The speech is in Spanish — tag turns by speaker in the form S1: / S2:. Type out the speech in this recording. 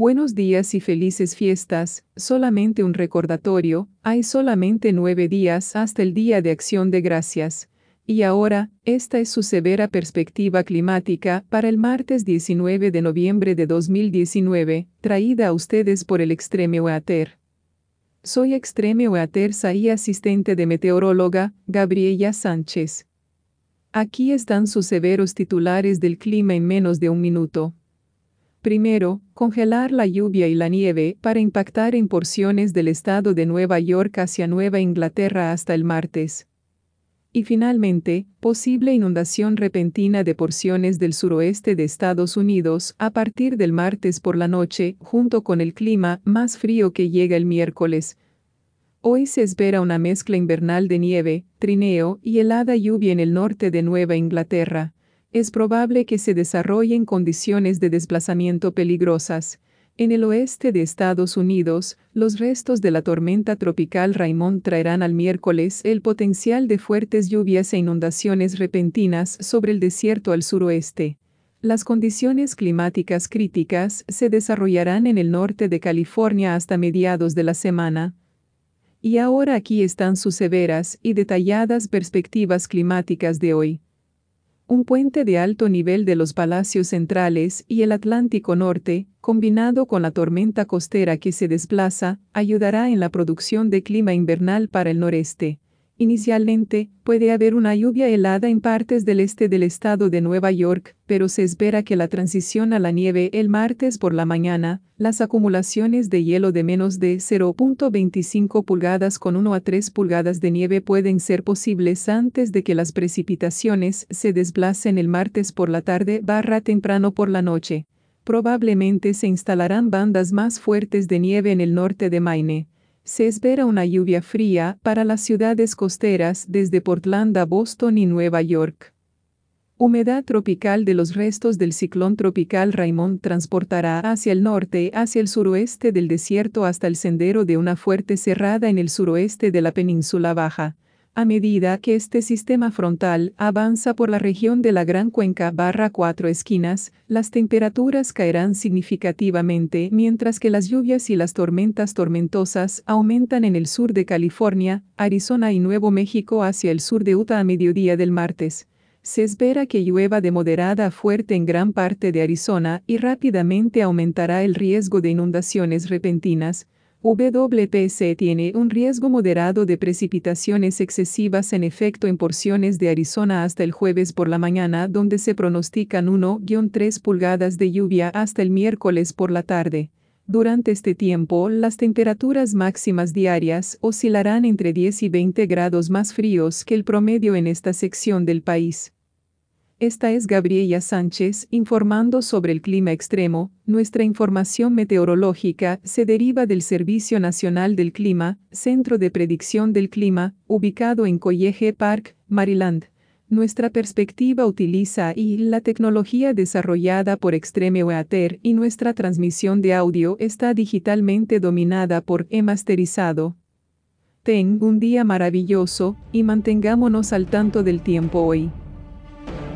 S1: Buenos días y felices fiestas, solamente un recordatorio, hay solamente nueve días hasta el Día de Acción de Gracias. Y ahora, esta es su severa perspectiva climática para el martes 19 de noviembre de 2019, traída a ustedes por el Extreme Weather. Soy Extreme Weather y asistente de meteoróloga, Gabriela Sánchez. Aquí están sus severos titulares del clima en menos de un minuto. Primero, congelar la lluvia y la nieve para impactar en porciones del estado de Nueva York hacia Nueva Inglaterra hasta el martes. Y finalmente, posible inundación repentina de porciones del suroeste de Estados Unidos a partir del martes por la noche, junto con el clima más frío que llega el miércoles. Hoy se espera una mezcla invernal de nieve, trineo y helada lluvia en el norte de Nueva Inglaterra es probable que se desarrollen condiciones de desplazamiento peligrosas. En el oeste de Estados Unidos, los restos de la tormenta tropical Raymond traerán al miércoles el potencial de fuertes lluvias e inundaciones repentinas sobre el desierto al suroeste. Las condiciones climáticas críticas se desarrollarán en el norte de California hasta mediados de la semana. Y ahora aquí están sus severas y detalladas perspectivas climáticas de hoy un puente de alto nivel de los palacios centrales y el Atlántico Norte, combinado con la tormenta costera que se desplaza, ayudará en la producción de clima invernal para el noreste. Inicialmente, puede haber una lluvia helada en partes del este del estado de Nueva York, pero se espera que la transición a la nieve el martes por la mañana, las acumulaciones de hielo de menos de 0.25 pulgadas con 1 a 3 pulgadas de nieve pueden ser posibles antes de que las precipitaciones se desplacen el martes por la tarde barra temprano por la noche. Probablemente se instalarán bandas más fuertes de nieve en el norte de Maine se espera una lluvia fría para las ciudades costeras desde Portland a Boston y Nueva York. Humedad tropical de los restos del ciclón tropical Raymond transportará hacia el norte, hacia el suroeste del desierto hasta el sendero de una fuerte cerrada en el suroeste de la península baja. A medida que este sistema frontal avanza por la región de la Gran Cuenca barra cuatro esquinas, las temperaturas caerán significativamente mientras que las lluvias y las tormentas tormentosas aumentan en el sur de California, Arizona y Nuevo México hacia el sur de Utah a mediodía del martes. Se espera que llueva de moderada a fuerte en gran parte de Arizona y rápidamente aumentará el riesgo de inundaciones repentinas, WPC tiene un riesgo moderado de precipitaciones excesivas en efecto en porciones de Arizona hasta el jueves por la mañana donde se pronostican 1-3 pulgadas de lluvia hasta el miércoles por la tarde. Durante este tiempo, las temperaturas máximas diarias oscilarán entre 10 y 20 grados más fríos que el promedio en esta sección del país. Esta es Gabriela Sánchez informando sobre el clima extremo. Nuestra información meteorológica se deriva del Servicio Nacional del Clima, Centro de Predicción del Clima, ubicado en College Park, Maryland. Nuestra perspectiva utiliza y la tecnología desarrollada por Extreme Weather y nuestra transmisión de audio está digitalmente dominada por e-masterizado. Ten un día maravilloso y mantengámonos al tanto del tiempo hoy.